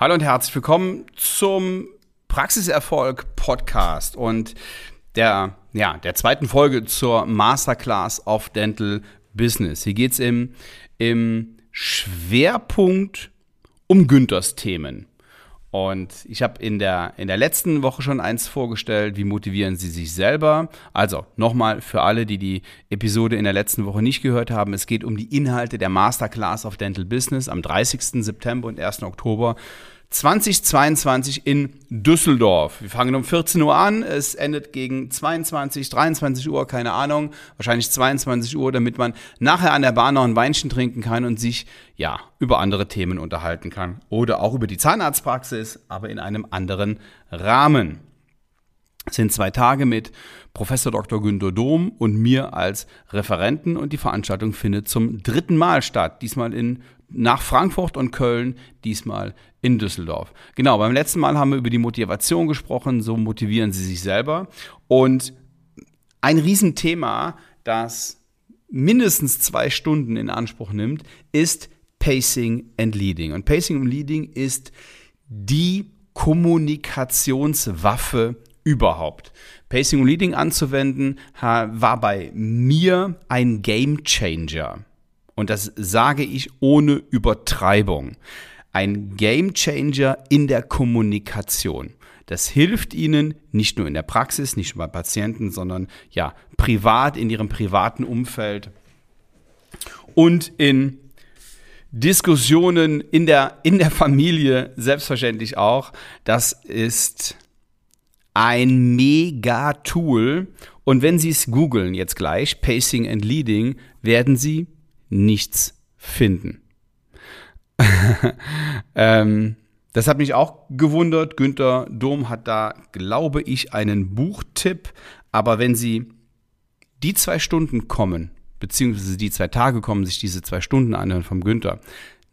Hallo und herzlich willkommen zum Praxiserfolg Podcast und der, ja, der zweiten Folge zur Masterclass of Dental Business. Hier geht es im, im Schwerpunkt um Günthers Themen. Und ich habe in der, in der letzten Woche schon eins vorgestellt, wie motivieren Sie sich selber. Also nochmal für alle, die die Episode in der letzten Woche nicht gehört haben, es geht um die Inhalte der Masterclass of Dental Business am 30. September und 1. Oktober 2022 in Düsseldorf. Wir fangen um 14 Uhr an, es endet gegen 22, 23 Uhr, keine Ahnung, wahrscheinlich 22 Uhr, damit man nachher an der Bahn noch ein Weinchen trinken kann und sich ja über andere Themen unterhalten kann oder auch über die Zahnarztpraxis, aber in einem anderen Rahmen. Es sind zwei Tage mit Professor Dr. Günter Dom und mir als Referenten und die Veranstaltung findet zum dritten Mal statt, diesmal in nach Frankfurt und Köln, diesmal in Düsseldorf. Genau, beim letzten Mal haben wir über die Motivation gesprochen, so motivieren Sie sich selber. Und ein Riesenthema, das mindestens zwei Stunden in Anspruch nimmt, ist Pacing and Leading. Und Pacing und Leading ist die Kommunikationswaffe überhaupt. Pacing und Leading anzuwenden war bei mir ein Game Changer. Und das sage ich ohne Übertreibung. Ein Game Changer in der Kommunikation. Das hilft Ihnen nicht nur in der Praxis, nicht nur bei Patienten, sondern ja, privat, in Ihrem privaten Umfeld und in Diskussionen in der, in der Familie selbstverständlich auch. Das ist ein Mega-Tool. Und wenn Sie es googeln jetzt gleich, Pacing and Leading, werden Sie nichts finden. ähm, das hat mich auch gewundert. Günther Dom hat da, glaube ich, einen Buchtipp. Aber wenn Sie die zwei Stunden kommen, beziehungsweise die zwei Tage kommen, sich diese zwei Stunden anhören vom Günther,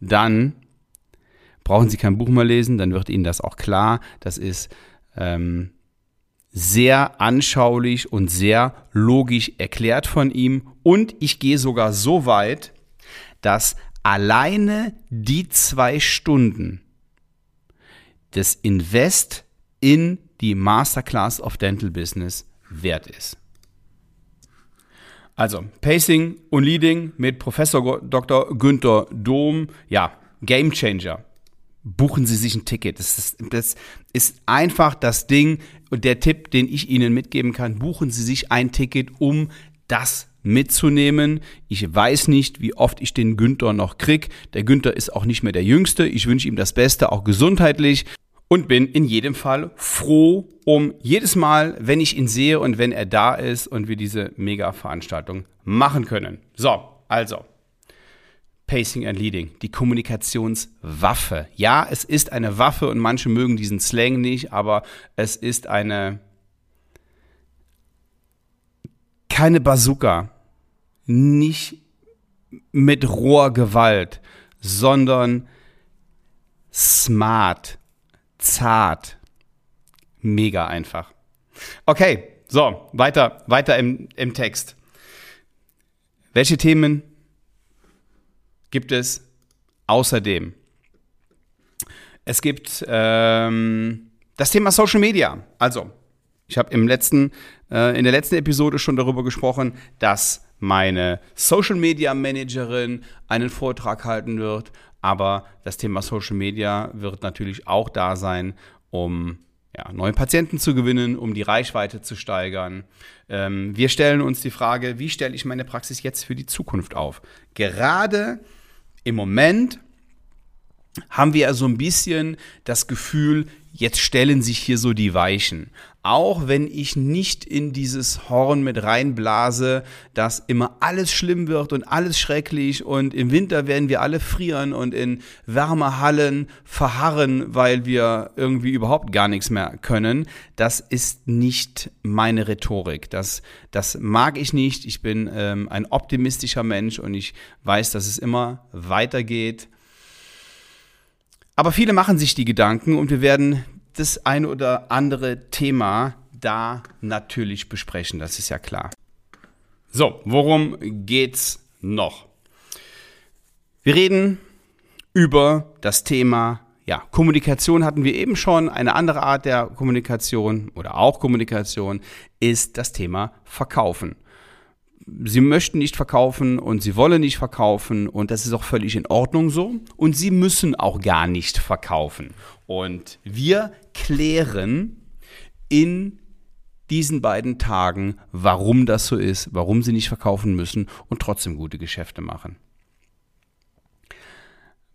dann brauchen Sie kein Buch mehr lesen, dann wird Ihnen das auch klar. Das ist ähm, sehr anschaulich und sehr logisch erklärt von ihm. Und ich gehe sogar so weit, dass alleine die zwei Stunden des Invest in die Masterclass of Dental Business wert ist. Also Pacing und Leading mit Professor Dr. Günther Dom, ja, Game Changer buchen Sie sich ein Ticket. Das ist, das ist einfach das Ding und der Tipp, den ich Ihnen mitgeben kann. Buchen Sie sich ein Ticket, um das mitzunehmen. Ich weiß nicht, wie oft ich den Günther noch krieg. Der Günther ist auch nicht mehr der Jüngste. Ich wünsche ihm das Beste, auch gesundheitlich. Und bin in jedem Fall froh um jedes Mal, wenn ich ihn sehe und wenn er da ist und wir diese Mega-Veranstaltung machen können. So, also, Pacing and Leading, die Kommunikationswaffe. Ja, es ist eine Waffe und manche mögen diesen Slang nicht, aber es ist eine keine Bazooka, nicht mit roher Gewalt, sondern smart, zart, mega einfach. Okay, so, weiter, weiter im, im Text. Welche Themen gibt es außerdem. Es gibt ähm, das Thema Social Media. Also, ich habe im letzten, äh, in der letzten Episode schon darüber gesprochen, dass meine Social Media Managerin einen Vortrag halten wird. Aber das Thema Social Media wird natürlich auch da sein, um ja, neue Patienten zu gewinnen, um die Reichweite zu steigern. Ähm, wir stellen uns die Frage, wie stelle ich meine Praxis jetzt für die Zukunft auf? Gerade im Moment haben wir so ein bisschen das Gefühl, jetzt stellen sich hier so die Weichen. Auch wenn ich nicht in dieses Horn mit reinblase, dass immer alles schlimm wird und alles schrecklich und im Winter werden wir alle frieren und in Wärmehallen verharren, weil wir irgendwie überhaupt gar nichts mehr können. Das ist nicht meine Rhetorik. Das, das mag ich nicht. Ich bin ähm, ein optimistischer Mensch und ich weiß, dass es immer weitergeht aber viele machen sich die Gedanken und wir werden das eine oder andere Thema da natürlich besprechen, das ist ja klar. So, worum geht's noch? Wir reden über das Thema ja, Kommunikation hatten wir eben schon. Eine andere Art der Kommunikation oder auch Kommunikation ist das Thema Verkaufen. Sie möchten nicht verkaufen und Sie wollen nicht verkaufen und das ist auch völlig in Ordnung so. Und Sie müssen auch gar nicht verkaufen. Und wir klären in diesen beiden Tagen, warum das so ist, warum Sie nicht verkaufen müssen und trotzdem gute Geschäfte machen.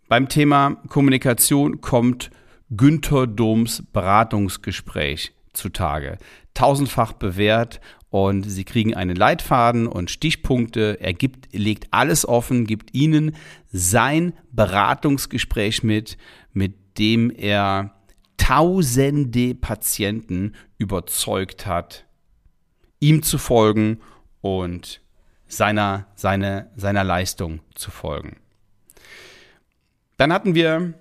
Beim Thema Kommunikation kommt Günther Doms Beratungsgespräch zutage. Tausendfach bewährt und Sie kriegen einen Leitfaden und Stichpunkte. Er gibt, legt alles offen, gibt Ihnen sein Beratungsgespräch mit, mit dem er tausende Patienten überzeugt hat, ihm zu folgen und seiner, seine, seiner Leistung zu folgen. Dann hatten wir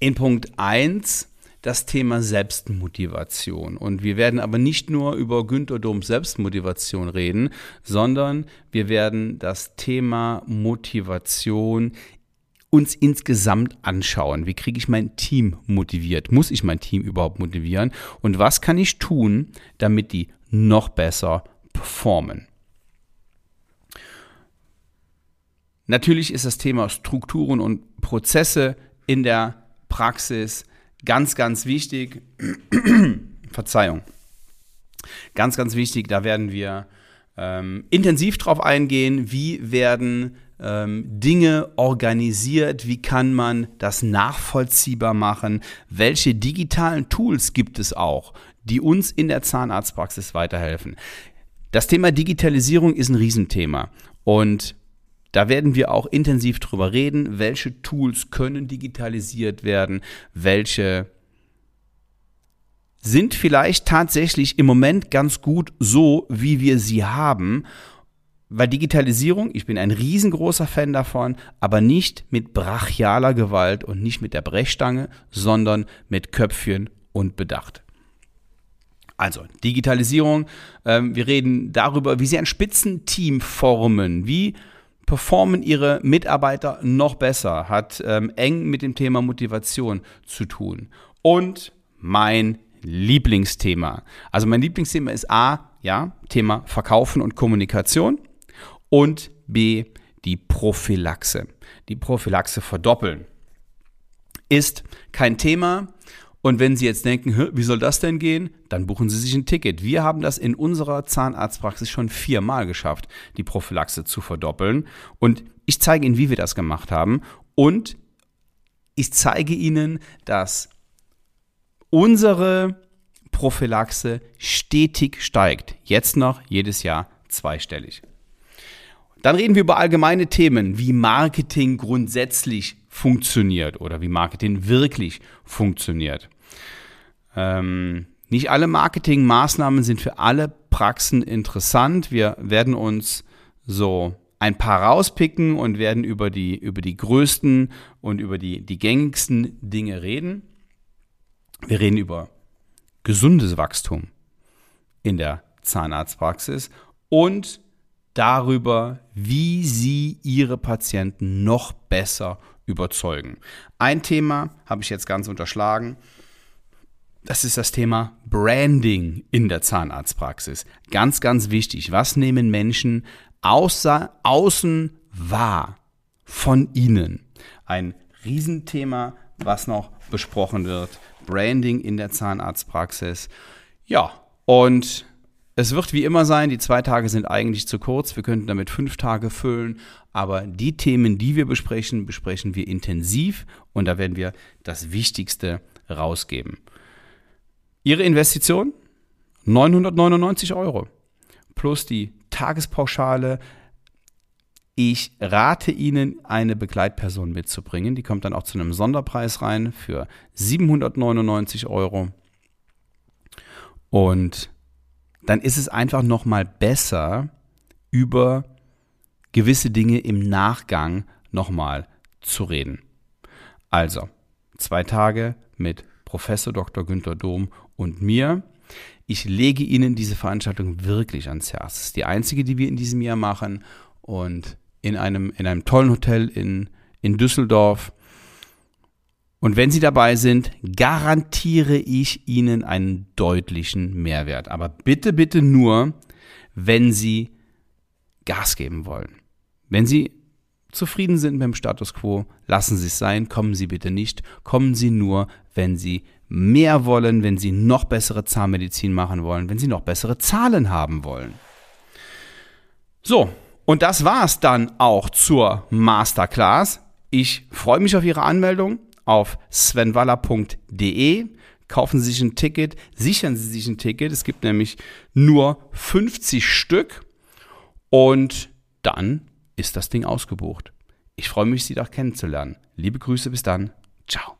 in Punkt 1 das Thema Selbstmotivation. Und wir werden aber nicht nur über Günter Doms Selbstmotivation reden, sondern wir werden das Thema Motivation uns insgesamt anschauen. Wie kriege ich mein Team motiviert? Muss ich mein Team überhaupt motivieren? Und was kann ich tun, damit die noch besser performen? Natürlich ist das Thema Strukturen und Prozesse in der Praxis ganz, ganz wichtig. Verzeihung. Ganz, ganz wichtig, da werden wir ähm, intensiv drauf eingehen, wie werden ähm, Dinge organisiert, wie kann man das nachvollziehbar machen, welche digitalen Tools gibt es auch, die uns in der Zahnarztpraxis weiterhelfen. Das Thema Digitalisierung ist ein Riesenthema und da werden wir auch intensiv drüber reden, welche Tools können digitalisiert werden, welche sind vielleicht tatsächlich im Moment ganz gut so, wie wir sie haben. Weil Digitalisierung, ich bin ein riesengroßer Fan davon, aber nicht mit brachialer Gewalt und nicht mit der Brechstange, sondern mit Köpfchen und Bedacht. Also Digitalisierung, ähm, wir reden darüber, wie sie ein Spitzenteam formen, wie performen ihre Mitarbeiter noch besser, hat ähm, eng mit dem Thema Motivation zu tun. Und mein Lieblingsthema. Also mein Lieblingsthema ist A, ja, Thema Verkaufen und Kommunikation und B, die Prophylaxe. Die Prophylaxe verdoppeln. Ist kein Thema, und wenn Sie jetzt denken, wie soll das denn gehen? Dann buchen Sie sich ein Ticket. Wir haben das in unserer Zahnarztpraxis schon viermal geschafft, die Prophylaxe zu verdoppeln. Und ich zeige Ihnen, wie wir das gemacht haben. Und ich zeige Ihnen, dass unsere Prophylaxe stetig steigt. Jetzt noch jedes Jahr zweistellig. Dann reden wir über allgemeine Themen, wie Marketing grundsätzlich funktioniert oder wie Marketing wirklich funktioniert. Ähm, nicht alle Marketingmaßnahmen sind für alle Praxen interessant. Wir werden uns so ein paar rauspicken und werden über die, über die größten und über die, die gängigsten Dinge reden. Wir reden über gesundes Wachstum in der Zahnarztpraxis und darüber, wie sie ihre Patienten noch besser überzeugen. Ein Thema habe ich jetzt ganz unterschlagen. Das ist das Thema Branding in der Zahnarztpraxis. Ganz, ganz wichtig. Was nehmen Menschen außer, außen wahr von ihnen? Ein Riesenthema, was noch besprochen wird. Branding in der Zahnarztpraxis. Ja, und es wird wie immer sein, die zwei Tage sind eigentlich zu kurz. Wir könnten damit fünf Tage füllen. Aber die Themen, die wir besprechen, besprechen wir intensiv und da werden wir das Wichtigste rausgeben. Ihre Investition? 999 Euro plus die Tagespauschale. Ich rate Ihnen, eine Begleitperson mitzubringen. Die kommt dann auch zu einem Sonderpreis rein für 799 Euro. Und dann ist es einfach nochmal besser, über gewisse Dinge im Nachgang nochmal zu reden. Also, zwei Tage mit Professor Dr. Günther Dom und mir. Ich lege Ihnen diese Veranstaltung wirklich ans Herz. Es ist die einzige, die wir in diesem Jahr machen und in einem, in einem tollen Hotel in, in Düsseldorf. Und wenn Sie dabei sind, garantiere ich Ihnen einen deutlichen Mehrwert. Aber bitte, bitte nur, wenn Sie Gas geben wollen. Wenn Sie zufrieden sind mit dem Status quo, lassen Sie es sein, kommen Sie bitte nicht. Kommen Sie nur, wenn Sie mehr wollen, wenn Sie noch bessere Zahnmedizin machen wollen, wenn Sie noch bessere Zahlen haben wollen. So, und das war's dann auch zur Masterclass. Ich freue mich auf Ihre Anmeldung auf svenwaller.de. Kaufen Sie sich ein Ticket, sichern Sie sich ein Ticket. Es gibt nämlich nur 50 Stück und dann ist das Ding ausgebucht. Ich freue mich, Sie da kennenzulernen. Liebe Grüße, bis dann. Ciao.